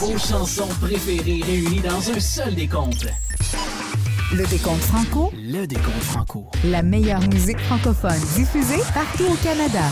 Vos chansons préférées réunies dans un seul décompte. Le décompte franco, Le décompte franco. la meilleure musique francophone diffusée partout au Canada.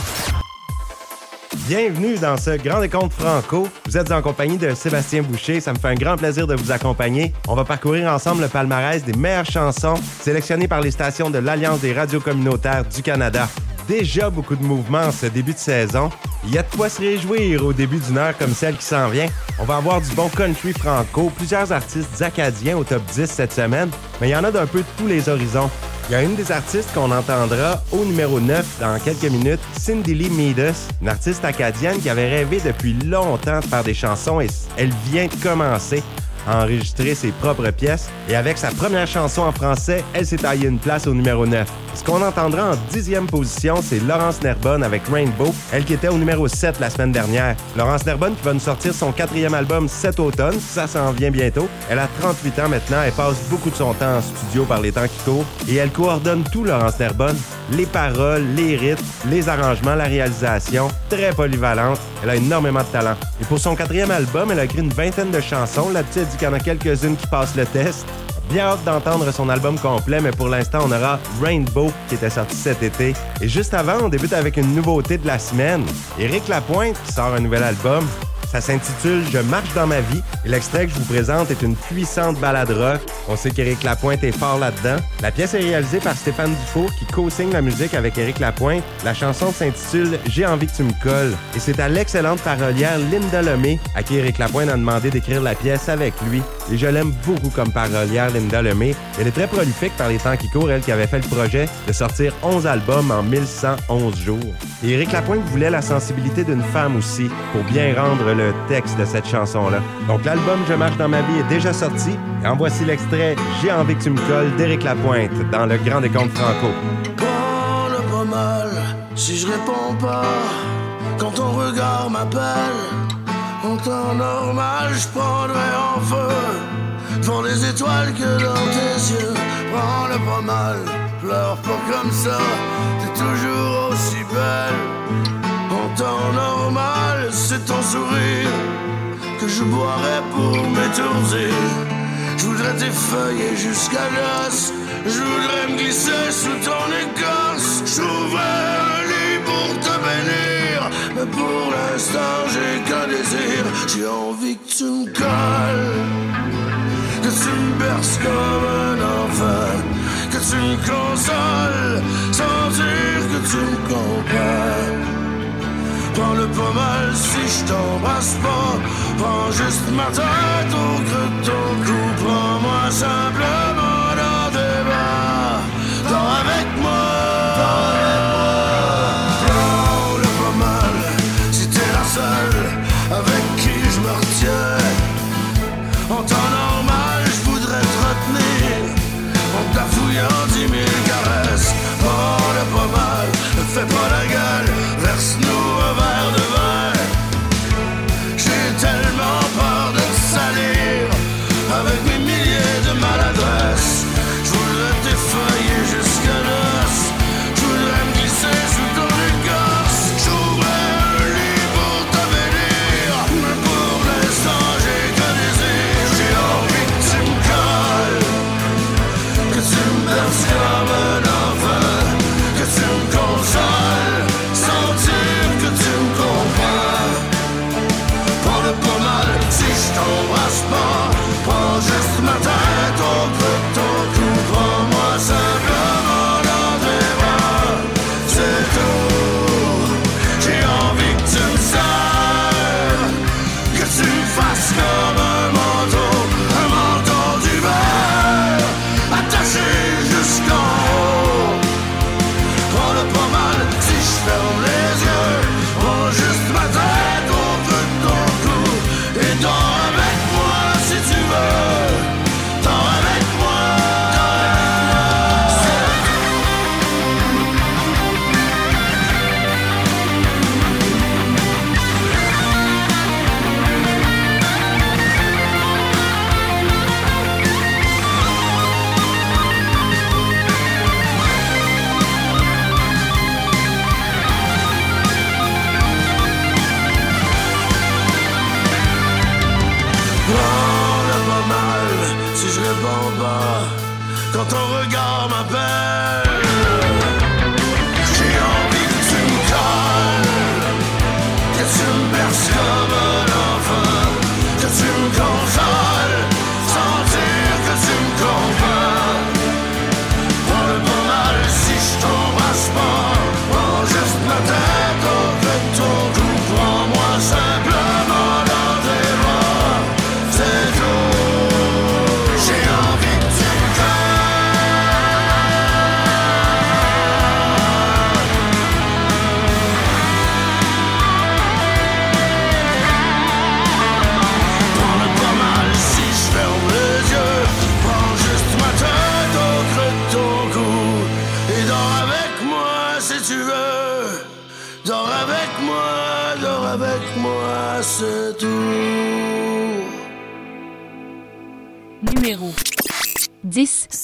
Bienvenue dans ce Grand Décompte Franco. Vous êtes en compagnie de Sébastien Boucher. Ça me fait un grand plaisir de vous accompagner. On va parcourir ensemble le palmarès des meilleures chansons sélectionnées par les stations de l'Alliance des radios communautaires du Canada. Déjà beaucoup de mouvements en ce début de saison. Il y a de quoi se réjouir au début d'une heure comme celle qui s'en vient. On va avoir du bon country franco, plusieurs artistes acadiens au top 10 cette semaine, mais il y en a d'un peu de tous les horizons. Il y a une des artistes qu'on entendra au numéro 9 dans quelques minutes, Cindy Lee Meados, une artiste acadienne qui avait rêvé depuis longtemps de faire des chansons et elle vient de commencer à enregistrer ses propres pièces. Et avec sa première chanson en français, elle s'est taillée une place au numéro 9. Ce qu'on entendra en dixième position, c'est Laurence Nerbonne avec Rainbow, elle qui était au numéro 7 la semaine dernière. Laurence Nerbonne qui va nous sortir son quatrième album cet automne, ça s'en vient bientôt. Elle a 38 ans maintenant, elle passe beaucoup de son temps en studio par les temps qui courent et elle coordonne tout Laurence Nerbonne, les paroles, les rythmes, les arrangements, la réalisation, très polyvalente. Elle a énormément de talent. Et pour son quatrième album, elle a écrit une vingtaine de chansons. Elle dit qu'il y en a quelques-unes qui passent le test. Bien hâte d'entendre son album complet, mais pour l'instant, on aura Rainbow qui était sorti cet été. Et juste avant, on débute avec une nouveauté de la semaine. Éric Lapointe sort un nouvel album. Ça s'intitule Je marche dans ma vie et l'extrait que je vous présente est une puissante balade rock. On sait qu'Éric Lapointe est fort là-dedans. La pièce est réalisée par Stéphane Dufour qui co-signe la musique avec Éric Lapointe. La chanson s'intitule J'ai envie que tu me colles et c'est à l'excellente parolière Linda Lemay à qui Éric Lapointe a demandé d'écrire la pièce avec lui. Et je l'aime beaucoup comme parolière, Linda Lemay. Elle est très prolifique par les temps qui courent, elle qui avait fait le projet de sortir 11 albums en 1111 jours. Et Éric Lapointe voulait la sensibilité d'une femme aussi pour bien rendre le texte de cette chanson-là. Donc l'album Je marche dans ma vie est déjà sorti et en voici l'extrait J'ai envie que tu me colles d'Éric Lapointe dans le Grand Décompte Franco. Bon, le pas mal, si je réponds pas, quand en temps normal, je prendrai en feu, devant les étoiles que dans tes yeux, prends le pas mal, pleure pas comme ça, t'es toujours aussi belle, en temps normal, c'est ton sourire que je boirais pour m'étourdir. Je voudrais t'effeuiller jusqu'à l'os. Je voudrais me glisser sous ton écorce. Lit pour te bénir. Mais pour l'instant, j'ai qu'un désir. J'ai envie que tu me colles. Que tu me berces comme un enfant. Que tu me consoles. Sans dire que tu me comprends. Prends le pas mal si je t'embrasse pas. Prends juste ma tête au creux de ton cou. Prends-moi simplement dans tes bras. Dors avec quand ton regard m'appelle.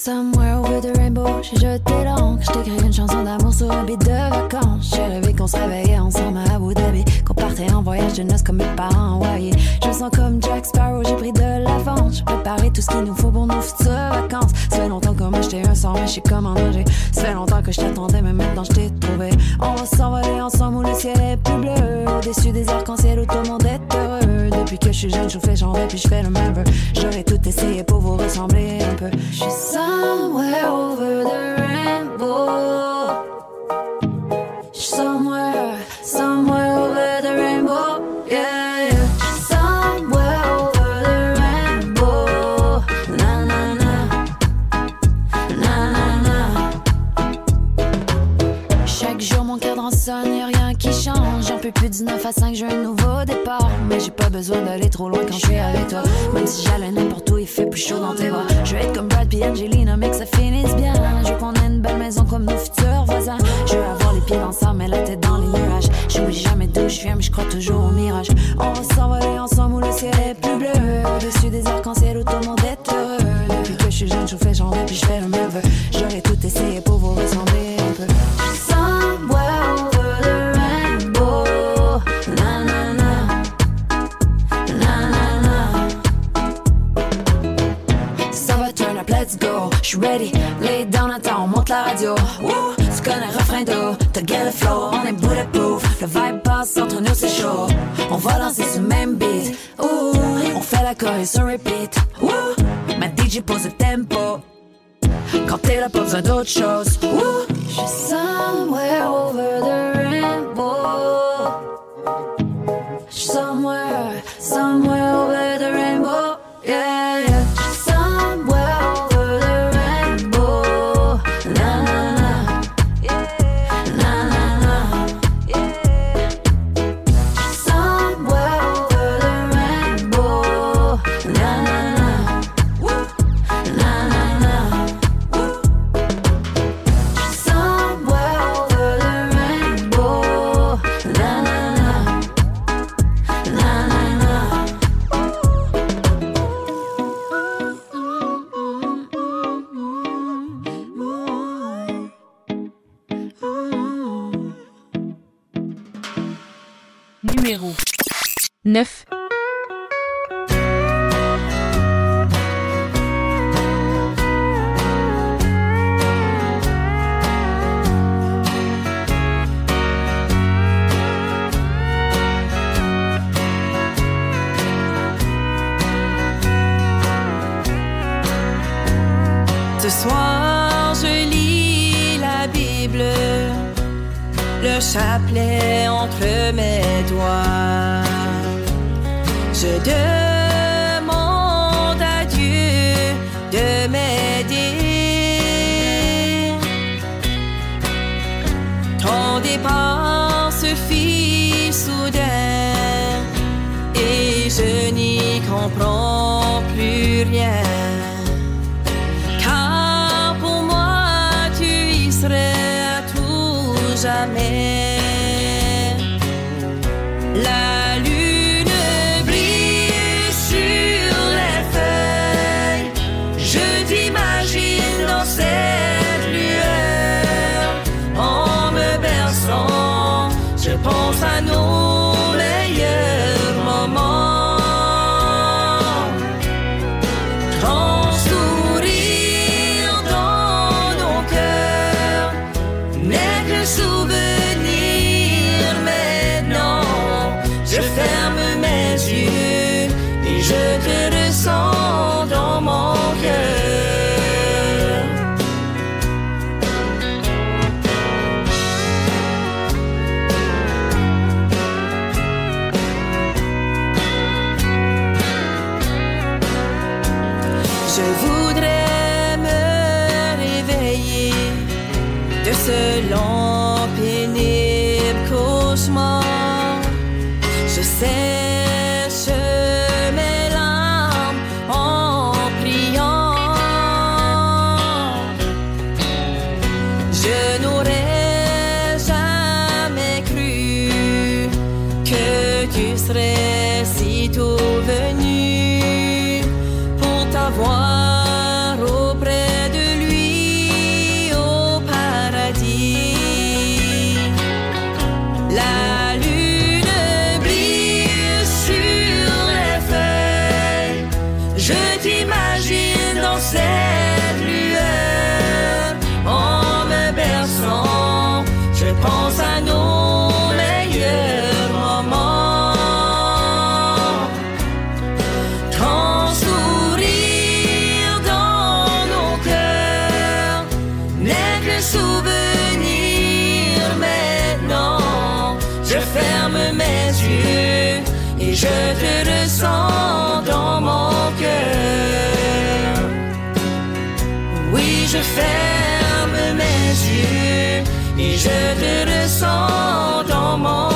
somewhere rouge, j'ai jeté l'encre. J'écrivais une chanson d'amour sur un beat de vacances. J'ai rêvé qu'on se réveillait ensemble à Abu Dhabi. Qu'on partait en voyage de noces comme mes parents envoyés. Je me sens comme Jack Sparrow, j'ai pris de l'avance. J'ai préparé tout ce qu'il nous faut pour nos futures vacances. Ça fait longtemps que moi jeté un sang, mais je sais comment. Ça fait longtemps que je t'attendais, mais maintenant je t'ai trouvé. On va s'envoler ensemble où le ciel est plus bleu. Au-dessus des arcs-en-ciel où tout le monde est heureux. Depuis que je suis jeune, je fais vais puis je fais le même. J'aurais tout essayé pour vous ressembler un peu. Je suis somewhere over Somewhere Somewhere over the Rainbow. Yeah Somewhere over the Rainbow. Na na Chaque jour mon cadre en sonne et rien qui change. J'en peux plus de 9 à 5 j'ai un nouveau départ. Mais j'ai pas besoin d'aller trop loin quand je suis avec toi. Même si j'allais n'importe où il fait plus chaud dans tes voies Je aide comme Brad B Angelina make ça feel ressens dans mon cœur. Oui, je ferme mes yeux et je te ressens dans mon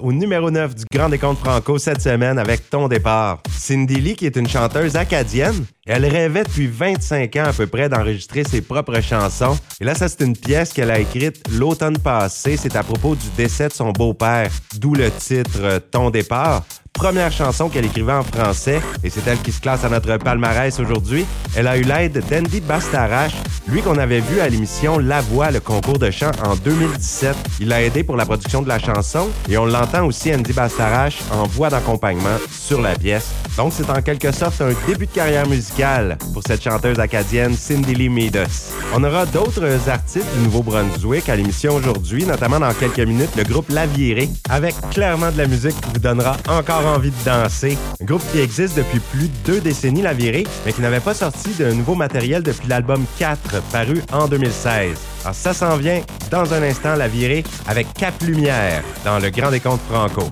Au numéro 9 du Grand Décompte Franco cette semaine avec Ton départ. Cindy Lee, qui est une chanteuse acadienne, elle rêvait depuis 25 ans à peu près d'enregistrer ses propres chansons. Et là, ça, c'est une pièce qu'elle a écrite l'automne passé. C'est à propos du décès de son beau-père, d'où le titre euh, Ton départ. Première chanson qu'elle écrivait en français, et c'est elle qui se classe à notre palmarès aujourd'hui. Elle a eu l'aide d'Andy Bastarache, lui qu'on avait vu à l'émission La Voix, le concours de chant en 2017. Il l'a aidé pour la production de la chanson, et on l'entend aussi Andy Bastarache en voix d'accompagnement sur la pièce. Donc c'est en quelque sorte un début de carrière musicale pour cette chanteuse acadienne Cindy Lee Midas. On aura d'autres artistes du Nouveau-Brunswick à l'émission aujourd'hui, notamment dans quelques minutes le groupe Laviré, avec clairement de la musique qui vous donnera encore envie de danser. Un groupe qui existe depuis plus de deux décennies, Laviré, mais qui n'avait pas sorti de nouveau matériel depuis l'album 4, paru en 2016. Alors ça s'en vient dans un instant, Laviré, avec Cap Lumière, dans le Grand Décompte Franco.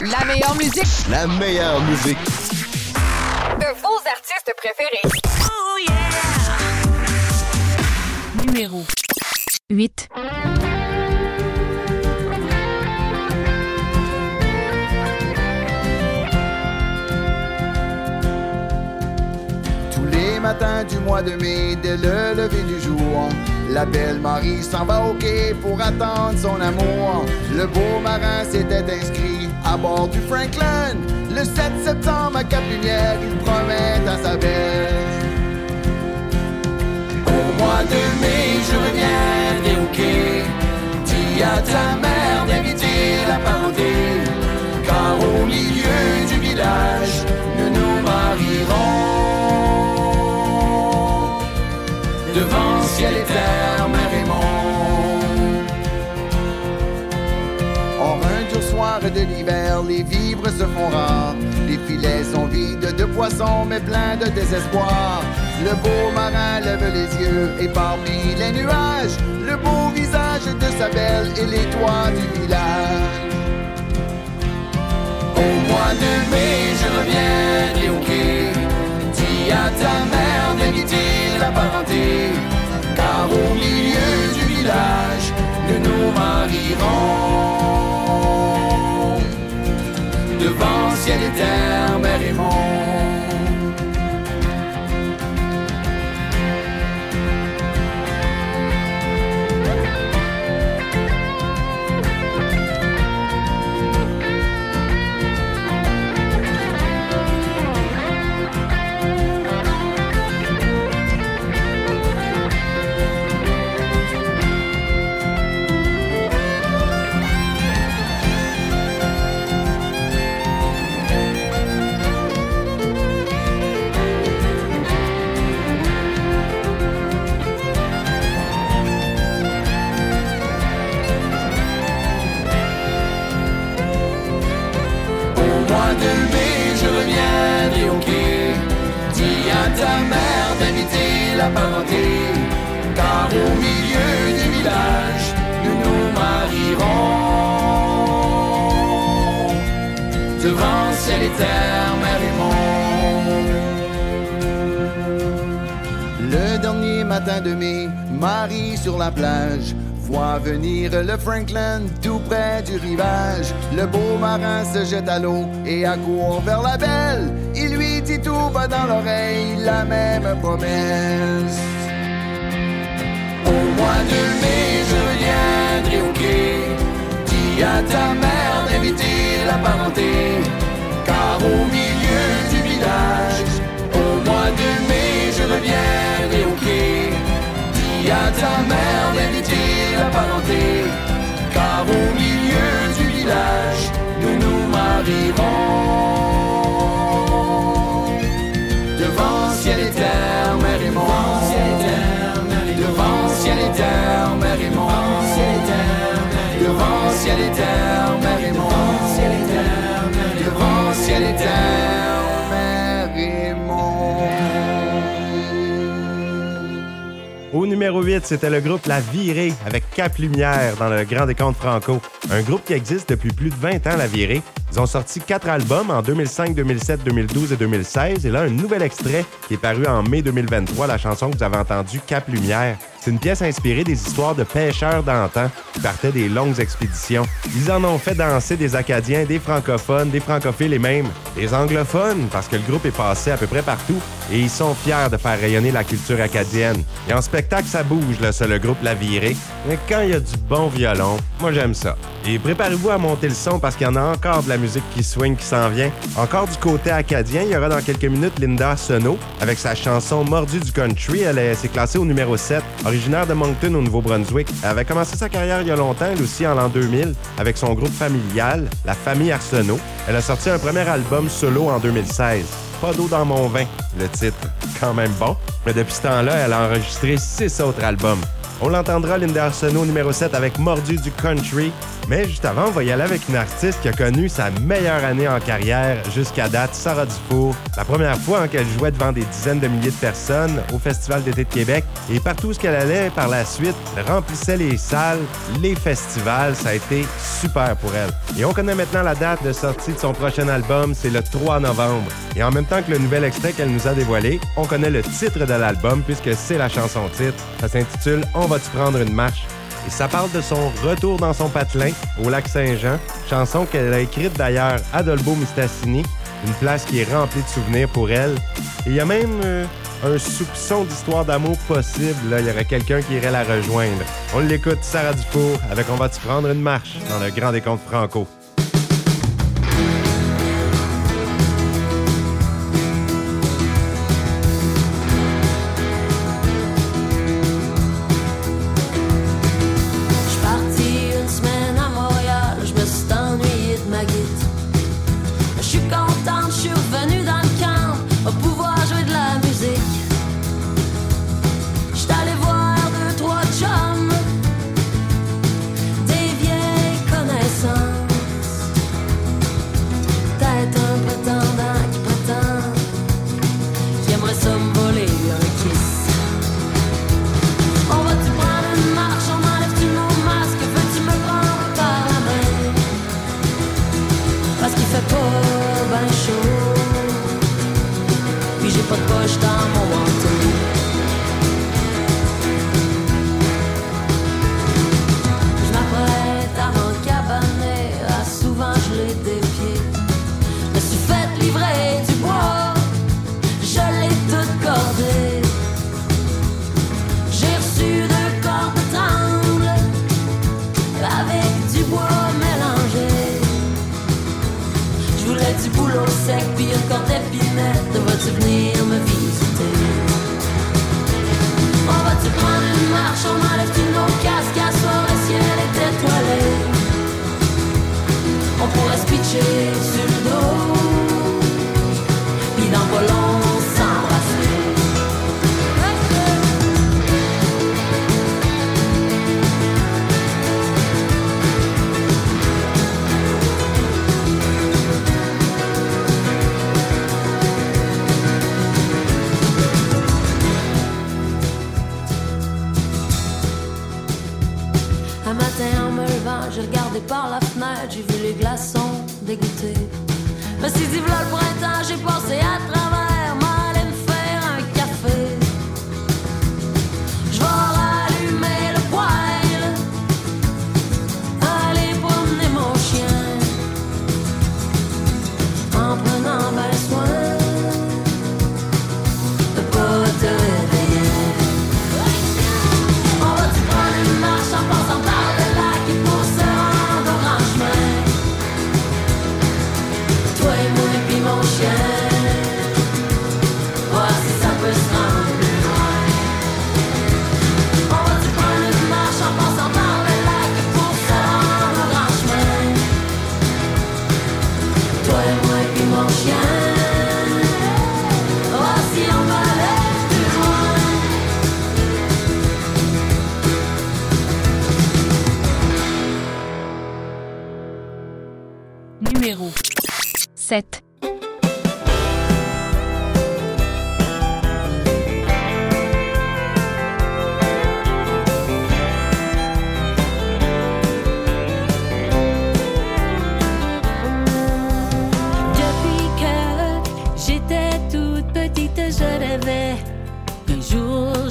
La meilleure musique La meilleure musique. de vos artistes préférés. Numéro 8. Matins du mois de mai, dès le lever du jour, la belle Marie s'en va au quai pour attendre son amour. Le beau marin s'était inscrit à bord du Franklin. Le 7 septembre à Cap-Lumière, il promet à sa belle. Au mois de mai, je reviendrai au quai. Dis à ta mère d'inviter la parenté. Car au milieu du village, Devant ciel et terre, mer et monde. Or un dur soir de l'hiver, les vivres se font rares. Les filets sont vides de poissons, mais pleins de désespoir. Le beau marin lève les yeux et parmi les nuages, le beau visage de sa belle et les toits du village. Au mois de mai, je reviendrai au quai. Dis à ta mère d'inviter la parenté. Car au milieu du village, nous nous marierons. Devant ciel et terre, et monde. Franklin tout près du rivage. Le beau marin se jette à l'eau et accourt vers la belle. Il lui dit tout bas dans l'oreille la même promesse. Au mois de mai, je viendrai au quai. Dis à ta mère d'inviter la parenté, car au milieu du village, au mois de mai, je reviendrai au quai. Dis à ta mère d'inviter la parenté, au milieu du village, nous nous marierons. Devant ciel et terre, mer et monde. Devant ciel et terre, mer et monde. Devant ciel et terre, mer et monde. Numéro 8, c'était le groupe La Virée avec Cap Lumière dans le Grand Décompte Franco. Un groupe qui existe depuis plus de 20 ans, La Virée. Ils ont sorti quatre albums en 2005, 2007, 2012 et 2016. Et là, un nouvel extrait qui est paru en mai 2023, la chanson que vous avez entendue, Cap Lumière. C'est une pièce inspirée des histoires de pêcheurs d'antan qui partaient des longues expéditions. Ils en ont fait danser des Acadiens, des francophones, des francophiles et même des anglophones parce que le groupe est passé à peu près partout et ils sont fiers de faire rayonner la culture acadienne. Et en spectacle, ça bouge, là, ça, le groupe La Virée. Mais quand il y a du bon violon, moi j'aime ça. Et préparez-vous à monter le son parce qu'il y en a encore de la musique qui swing qui s'en vient. Encore du côté acadien, il y aura dans quelques minutes Linda Sono avec sa chanson Mordu du country. Elle est- s'est classée au numéro 7. Originaire de Moncton au Nouveau-Brunswick, elle avait commencé sa carrière il y a longtemps, elle aussi en l'an 2000, avec son groupe familial, la famille Arsenault. Elle a sorti un premier album solo en 2016. Pas d'eau dans mon vin, le titre. Quand même bon. Mais depuis ce temps-là, elle a enregistré six autres albums. On l'entendra, Linda Arsenault, numéro 7, avec Mordu du Country. Mais juste avant, on va y aller avec une artiste qui a connu sa meilleure année en carrière jusqu'à date, Sarah Dufour. La première fois qu'elle jouait devant des dizaines de milliers de personnes au Festival d'été de Québec. Et partout où qu'elle allait par la suite, remplissait les salles, les festivals. Ça a été super pour elle. Et on connaît maintenant la date de sortie de son prochain album, c'est le 3 novembre. Et en même temps que le nouvel extrait qu'elle nous a dévoilé, on connaît le titre de l'album puisque c'est la chanson titre. Ça s'intitule va-tu prendre une marche? Et ça parle de son retour dans son patelin au lac Saint-Jean, chanson qu'elle a écrite d'ailleurs à Dolbeau Mistassini, une place qui est remplie de souvenirs pour elle. Et il y a même euh, un soupçon d'histoire d'amour possible. Il y aurait quelqu'un qui irait la rejoindre. On l'écoute, Sarah Dufour, avec On va-tu prendre une marche dans le Grand Décompte Franco.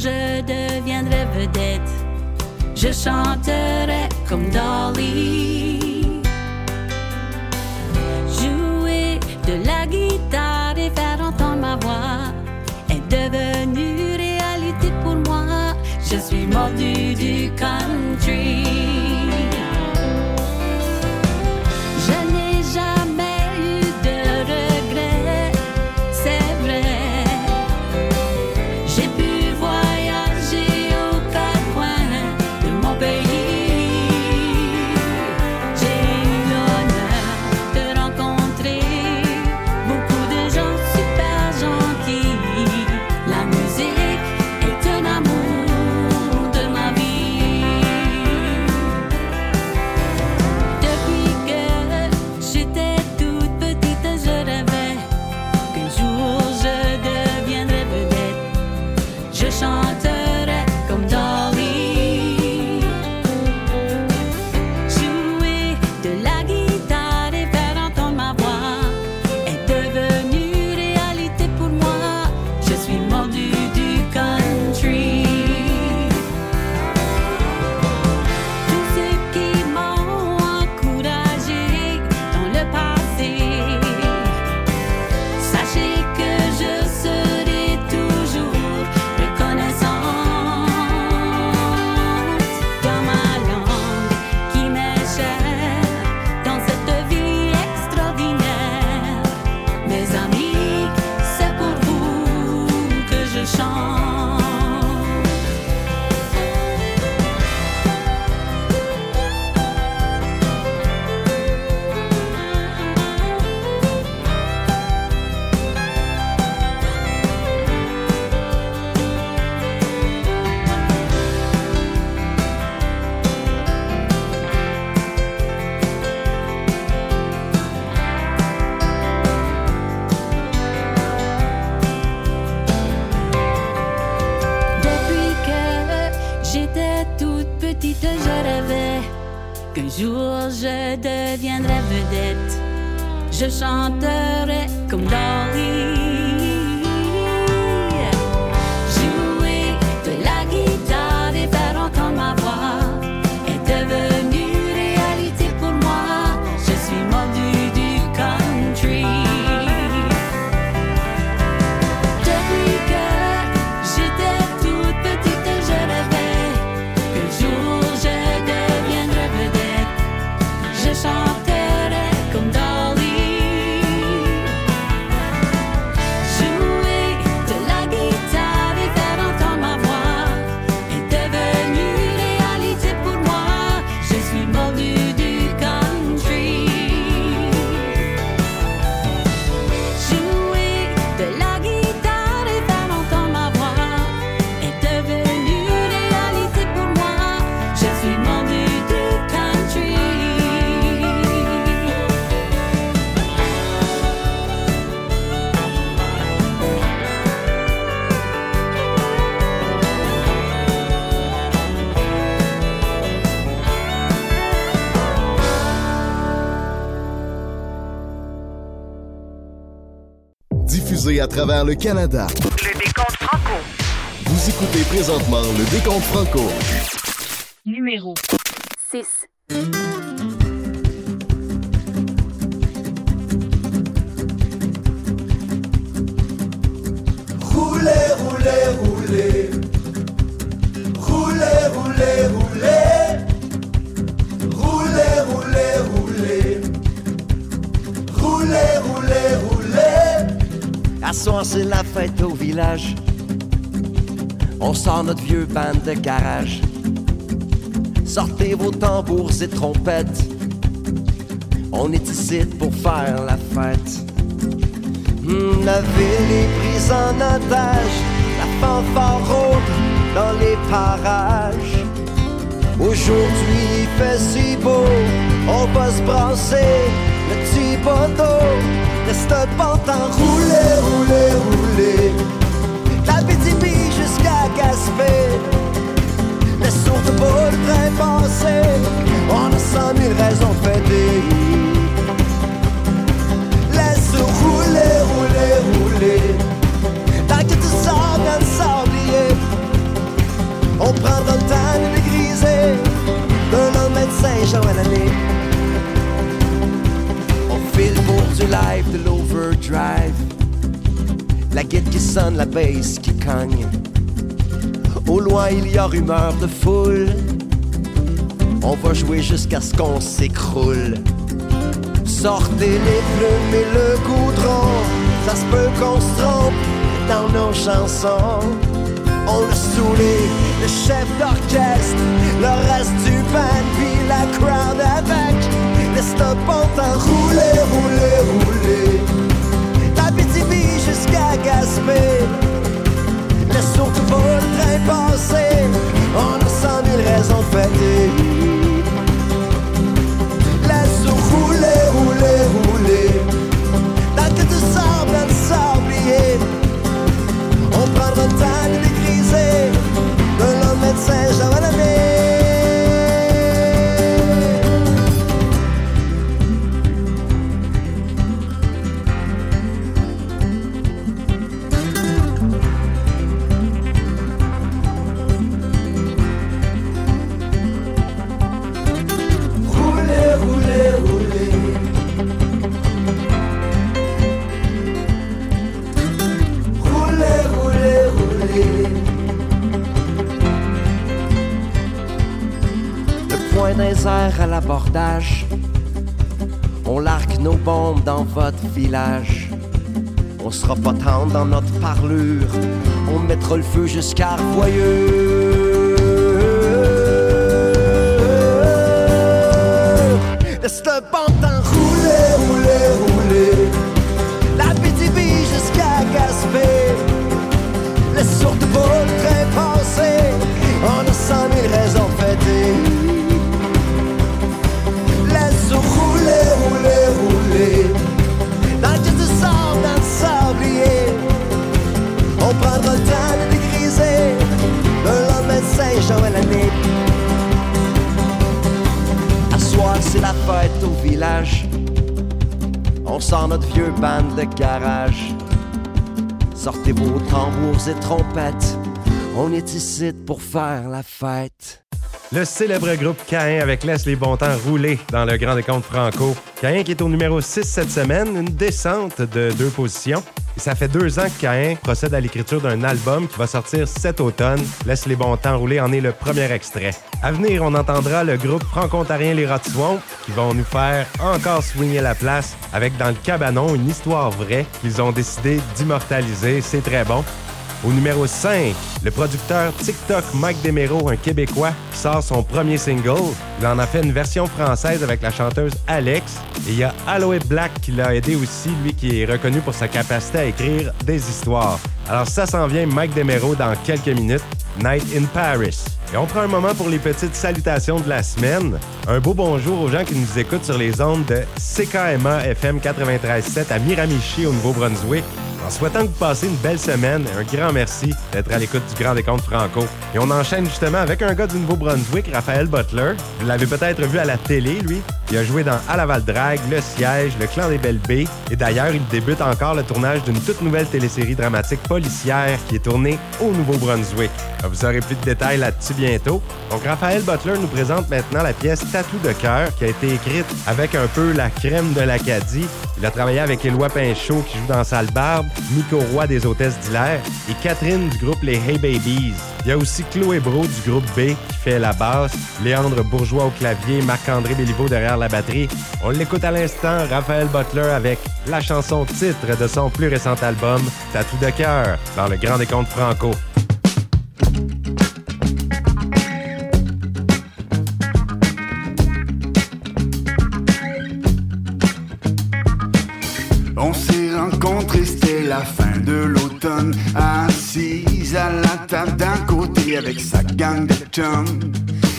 je deviendrai vedette. Je chanterai comme Dolly. Jouer de la guitare et faire entendre ma voix est devenu réalité pour moi. Je suis mordu du cœur. à travers le Canada. Le décompte franco. Vous écoutez présentement le décompte franco. notre vieux van de garage. Sortez vos tambours et trompettes. On est ici pour faire la fête. Hmm, la ville est prise en otage. La fanfare rôde dans les parages. Aujourd'hui il fait si beau, on va se brasser. Le petit bateau reste pas enroulé, roulé, roulé. De foule. On va jouer jusqu'à ce qu'on s'écroule. Sortez les plumes et le goudron. Ça se peut qu'on se trompe dans nos chansons. On a saoulé le chef d'orchestre, le reste du band, puis la crowd avec. Laisse le pantin rouler, rouler, rouler. La BTB jusqu'à Gaspé. Surtout pas le train passer. On a cent mille raisons de fêter. Laisse rouler, rouler, rouler. Tant que tu dans le sablier, on prendra le temps de les griser. De l'homme médecin, j'en l'année. À l'abordage. On largue nos bombes dans votre village. On sera pas dans notre parlure. On mettra le feu jusqu'à Revoyeux. Laisse le pantin rouler, rouler, rouler. La BTB jusqu'à Gaspé. Laisse surtout pas le train passer. On a cent mille raisons Le temps de. De l'homme de Saint-Jean l'année. À soir, c'est la fête au village. On sort notre vieux band de garage. Sortez vos tambours et trompettes. On est ici pour faire la fête. Le célèbre groupe Caïn avec Laisse les bons temps rouler dans le Grand Décompte Franco. Caïn qui est au numéro 6 cette semaine, une descente de deux positions. Et ça fait deux ans que Caïn procède à l'écriture d'un album qui va sortir cet automne. Laisse les bons temps rouler en est le premier extrait. À venir, on entendra le groupe franco-ontarien Les Swamp qui vont nous faire encore swinger la place avec dans le cabanon une histoire vraie qu'ils ont décidé d'immortaliser. C'est très bon. Au numéro 5, le producteur TikTok Mike Demero, un Québécois, sort son premier single. Il en a fait une version française avec la chanteuse Alex. Et il y a Aloe Black qui l'a aidé aussi, lui qui est reconnu pour sa capacité à écrire des histoires. Alors ça s'en vient Mike Demero dans quelques minutes, Night in Paris. Et on prend un moment pour les petites salutations de la semaine. Un beau bonjour aux gens qui nous écoutent sur les ondes de CKMA FM 93.7 à Miramichi au Nouveau-Brunswick. En souhaitant que vous passez une belle semaine, un grand merci d'être à l'écoute du Grand Décompte Franco. Et on enchaîne justement avec un gars du Nouveau-Brunswick, Raphaël Butler. Vous l'avez peut-être vu à la télé, lui. Il a joué dans À la Drague, Le Siège, Le Clan des Belles Bées. Et d'ailleurs, il débute encore le tournage d'une toute nouvelle télésérie dramatique policière qui est tournée au Nouveau-Brunswick. Vous aurez plus de détails là-dessus bientôt. Donc, Raphaël Butler nous présente maintenant la pièce Tatou de cœur qui a été écrite avec un peu la crème de l'Acadie. Il a travaillé avec Éloi Pinchot qui joue dans Sale Barbe, Nico Roy des Hôtesses d'Hilaire et Catherine du groupe Les Hey Babies. Il y a aussi Chloé Bro du groupe B qui fait la basse, Léandre Bourgeois au clavier, Marc-André Béliveau derrière la batterie. On l'écoute à l'instant, Raphaël Butler avec la chanson titre de son plus récent album, Tatou de cœur, dans le Grand Décompte Franco. assise à la table d'un côté avec sa gang de chums.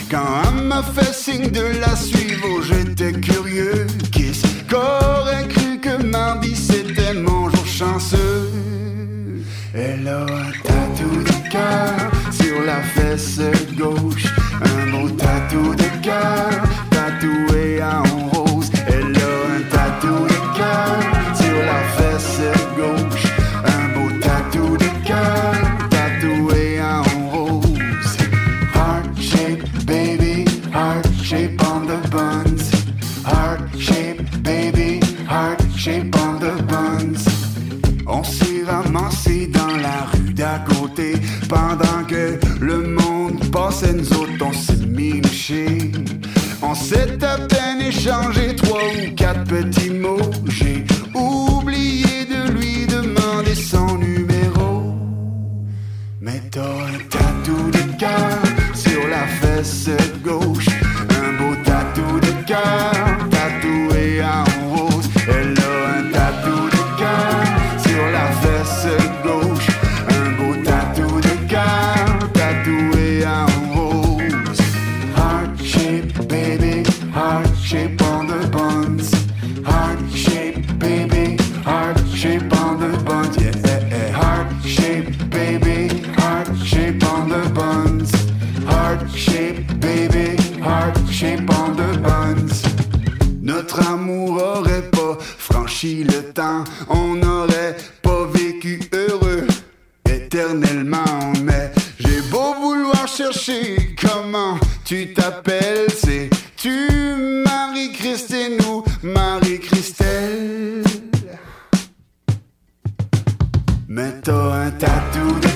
Quand elle m'a fait signe de la suivre, j'étais curieux. Qui qu'aurait cru que mardi c'était mon jour chanceux? Elle a un tatou de cœur sur la fesse Mais t'as un tatou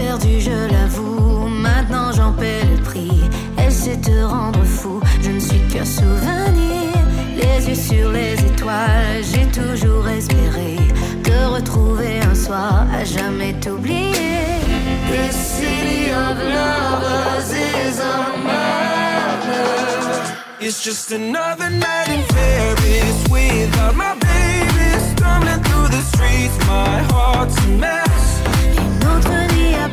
perdu, je l'avoue. Maintenant j'en paie le prix. Elle sait te rendre fou. Je ne suis qu'un souvenir. Les yeux sur les étoiles, j'ai toujours espéré te retrouver un soir, à jamais t'oublier. The city of lovers is a murder. It's just another night in Paris without my baby stumbling through the streets. My heart's a mess.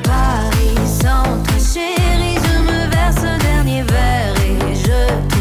Paris sans toi, chérie. Je me verse un dernier verre et je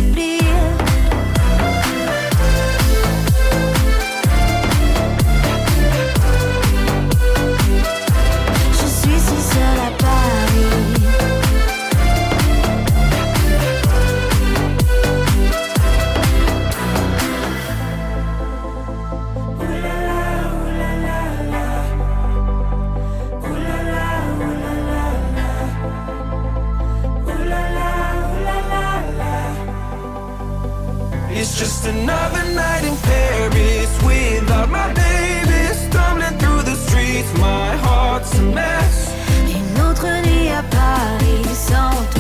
just another night in Paris without my baby stumbling through the streets. My heart's a mess. Une autre nuit à Paris sans toi.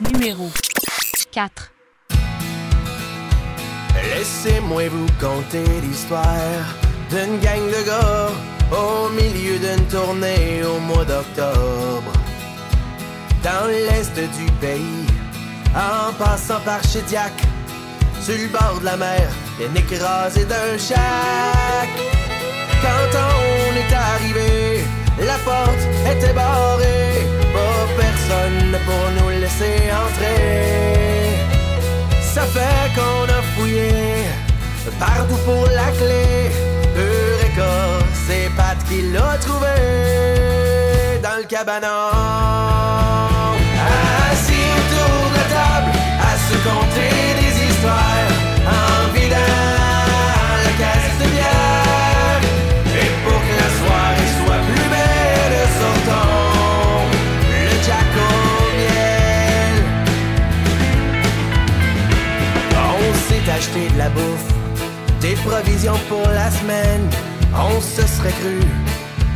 numéro 4. Laissez-moi vous conter l'histoire d'une gang de gars au milieu d'une tournée au mois d'octobre. Dans l'est du pays, en passant par Chédiac, sur le bord de la mer, bien écrasé d'un chac. Quand on est arrivé, la porte était barrée personne pour nous laisser entrer. Ça fait qu'on a fouillé partout pour la clé. Eureka, c'est Pat qui l'a trouvé dans le cabanon. Assis autour de la table, à se compter des histoires, en vidant de la bouffe, des provisions pour la semaine. On se serait cru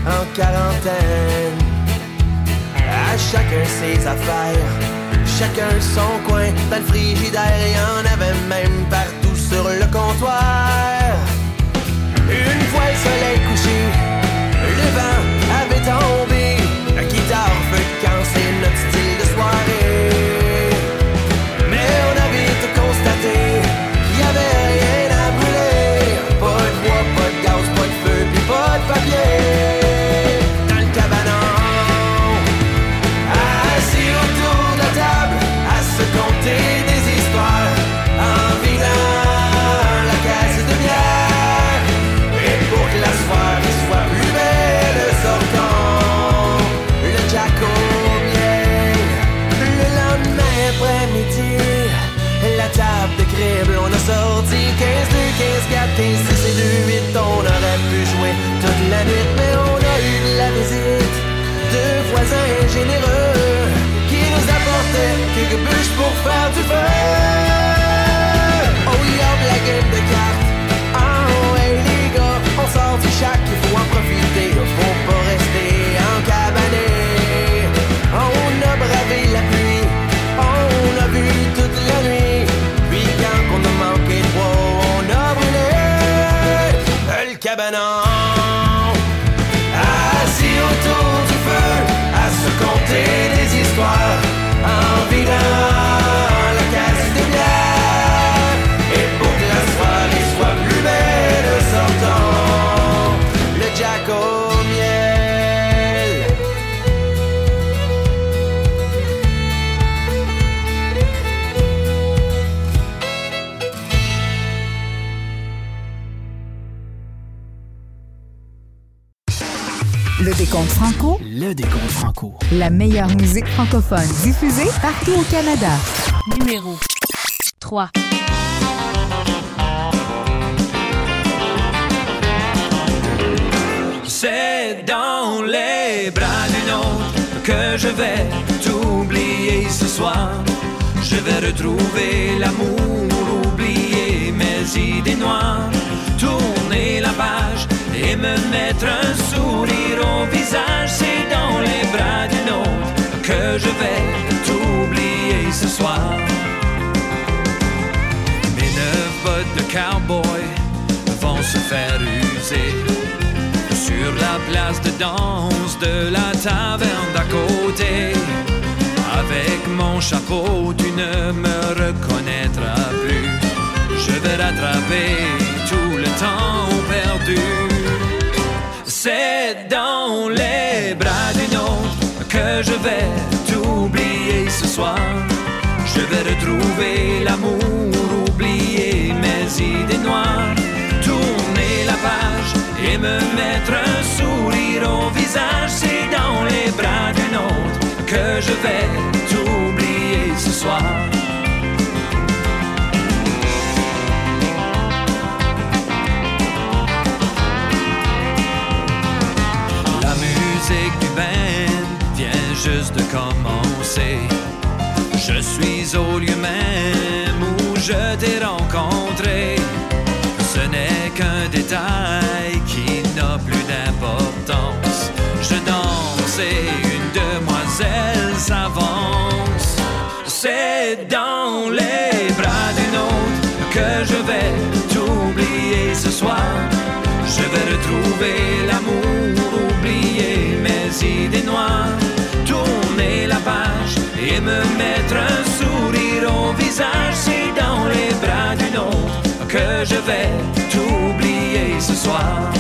en quarantaine. À chacun ses affaires, chacun son coin. Dans le frigidaire, y en avait même partout sur le comptoir. Une fois le soleil couché, le vent avait tombé. Francophone diffusée partout au Canada. Numéro 3. C'est dans les bras d'une autre que je vais t'oublier ce soir. Je vais retrouver l'amour, oublier mes idées noires, tourner la page et me mettre un sourire au visage. C'est dans les bras d'une autre que je vais t'oublier ce soir. Mes neuf bottes de cowboy vont se faire user sur la place de danse de la taverne d'à côté. Avec mon chapeau, tu ne me reconnaîtras plus. Je vais rattraper tout le temps perdu. C'est dans les bras que je vais t'oublier ce soir. Je vais retrouver l'amour, oublier mes idées noires, tourner la page et me mettre un sourire au visage. C'est dans les bras d'une autre que je vais t'oublier ce soir. de commencer. Je suis au lieu même où je t'ai rencontré. Ce n'est qu'un détail qui n'a plus d'importance. Je danse et une demoiselle s'avance. C'est dans les bras d'une autre que je vais t'oublier ce soir. Je vais retrouver l'amour, oublier mes idées noires et me mettre un sourire au visage. C'est dans les bras d'une autre que je vais t'oublier ce soir.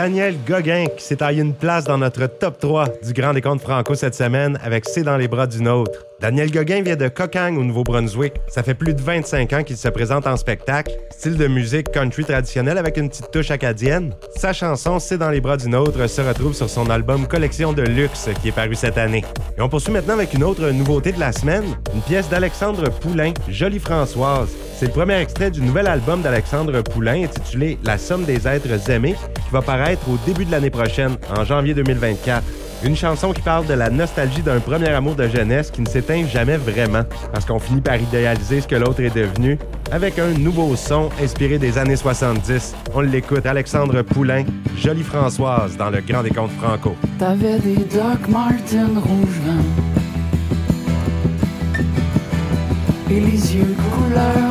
Daniel Gauguin qui s'est taillé une place dans notre top 3 du Grand Décompte Franco cette semaine avec C'est dans les bras d'une autre. Daniel Gauguin vient de Cocagne au Nouveau-Brunswick. Ça fait plus de 25 ans qu'il se présente en spectacle, style de musique country traditionnel avec une petite touche acadienne. Sa chanson C'est dans les bras d'une autre se retrouve sur son album Collection de luxe qui est paru cette année. Et on poursuit maintenant avec une autre nouveauté de la semaine, une pièce d'Alexandre Poulain, Jolie Françoise. C'est le premier extrait du nouvel album d'Alexandre Poulain intitulé La somme des êtres aimés qui va paraître au début de l'année prochaine, en janvier 2024. Une chanson qui parle de la nostalgie d'un premier amour de jeunesse qui ne s'éteint jamais vraiment, parce qu'on finit par idéaliser ce que l'autre est devenu, avec un nouveau son inspiré des années 70. On l'écoute, Alexandre Poulain, Jolie Françoise, dans le Grand Décompte Franco. T'avais des Doc Martin vin Et les yeux couleur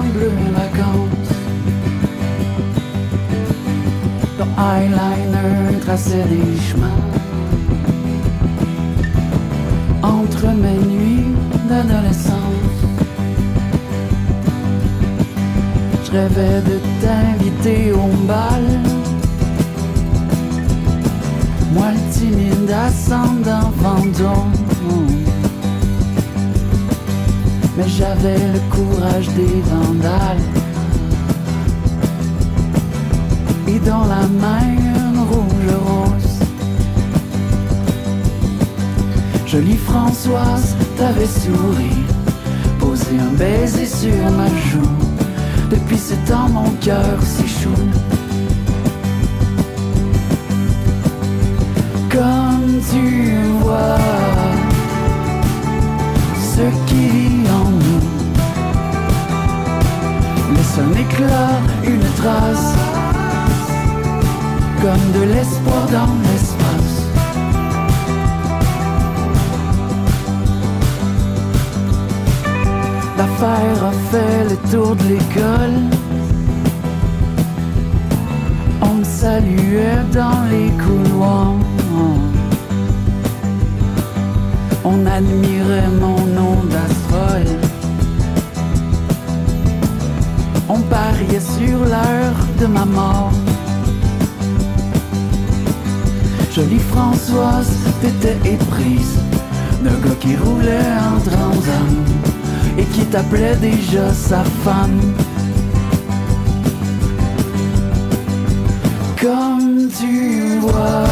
Entre mes nuits d'adolescence. Je rêvais de t'inviter au bal. Moi le timide ascendant Mais j'avais le courage des vandales. Et dans la main une rouge rose Jolie Françoise, t'avais souri Posé un baiser sur ma joue Depuis ce temps mon cœur s'échoue comme tu vois ce qui vit en nous. Laisse un éclat, une trace, comme de l'espoir dans l'espace. L'affaire a fait le tour de l'école. On me saluait dans les couloirs. On admirait mon audace folle. On pariait sur l'heure de ma mort. Jolie Françoise, t'étais éprise d'un gars qui roulait en transam et qui t'appelait déjà sa femme. Comme tu vois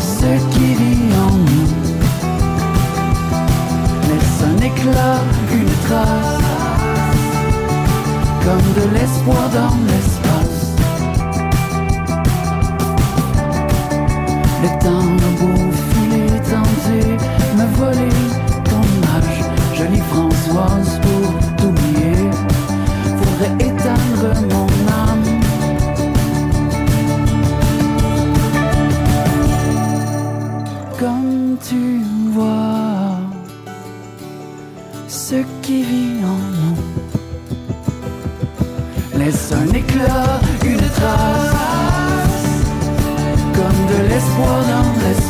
ce qui vit en nous laisse un éclat, une trace, comme de l'espoir dans l'espace. Le temps a beau filer, tenter, me voler jolie Françoise, pour t'oublier, faudrait éteindre mon âme. Comme tu vois ce qui vit en nous laisse un éclat, une trace, comme de l'espoir dans l'espace.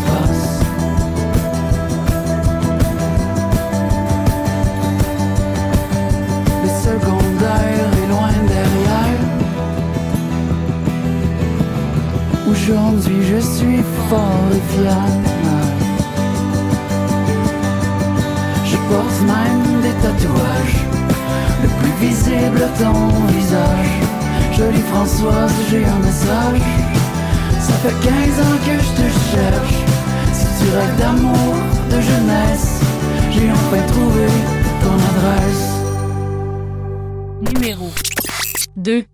Je porte même des tatouages. Le plus visible ton visage. Jolie Françoise, j'ai un message. Ça fait 15 ans que je te cherche. Si tu rêves d'amour, de jeunesse, j'ai enfin trouvé ton adresse. Numéro 2.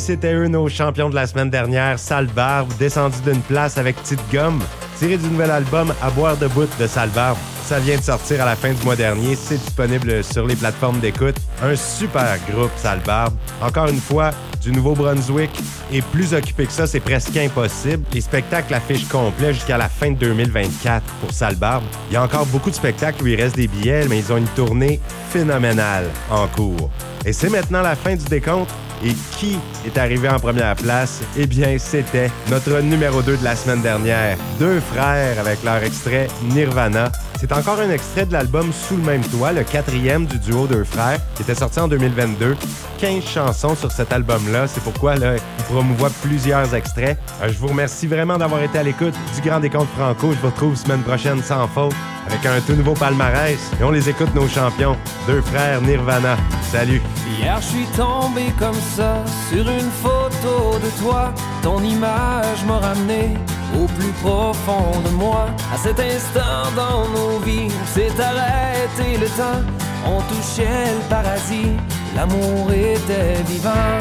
C'était eux nos champions de la semaine dernière, Sale Barbe, descendu d'une place avec Petite Gomme, tiré du nouvel album À boire de bout de Sale Barbe. Ça vient de sortir à la fin du mois dernier, c'est disponible sur les plateformes d'écoute. Un super groupe, Sale Barbe. Encore une fois, du Nouveau-Brunswick. Et plus occupé que ça, c'est presque impossible. Les spectacles affichent complet jusqu'à la fin de 2024 pour Sale Barbe. Il y a encore beaucoup de spectacles où il reste des billets, mais ils ont une tournée phénoménale en cours. Et c'est maintenant la fin du décompte. Et qui est arrivé en première place? Eh bien, c'était notre numéro 2 de la semaine dernière. Deux frères avec leur extrait Nirvana. C'est encore un extrait de l'album Sous le même toit, le quatrième du duo Deux frères, qui était sorti en 2022. 15 chansons sur cet album-là. C'est pourquoi là, il promouvoit plusieurs extraits. Euh, je vous remercie vraiment d'avoir été à l'écoute du Grand Décompte Franco. Je vous retrouve semaine prochaine sans faute avec un tout nouveau palmarès. Et on les écoute, nos champions. Deux frères Nirvana. Salut! Hier, je suis tombé comme ça sur une photo de toi. Ton image m'a ramené au plus profond de moi. À cet instant dans nos vies, s'est arrêté le temps. On touchait le paradis, l'amour était vivant.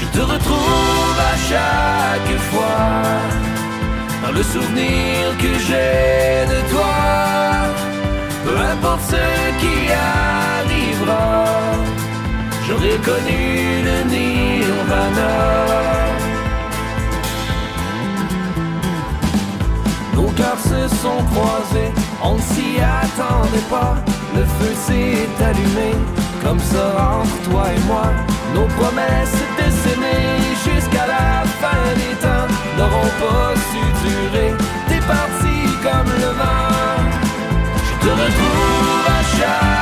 Je te retrouve à chaque fois dans le souvenir que j'ai de toi. Peu importe ce qui arrivera, j'aurais connu le nirvana. Nos cœurs se sont croisés, on ne s'y attendait pas. Le feu s'est allumé, comme ça entre toi et moi. Nos promesses s'aimer jusqu'à la fin des temps n'auront pas su durer. T'es parti comme le vent. Je te retrouve à chaque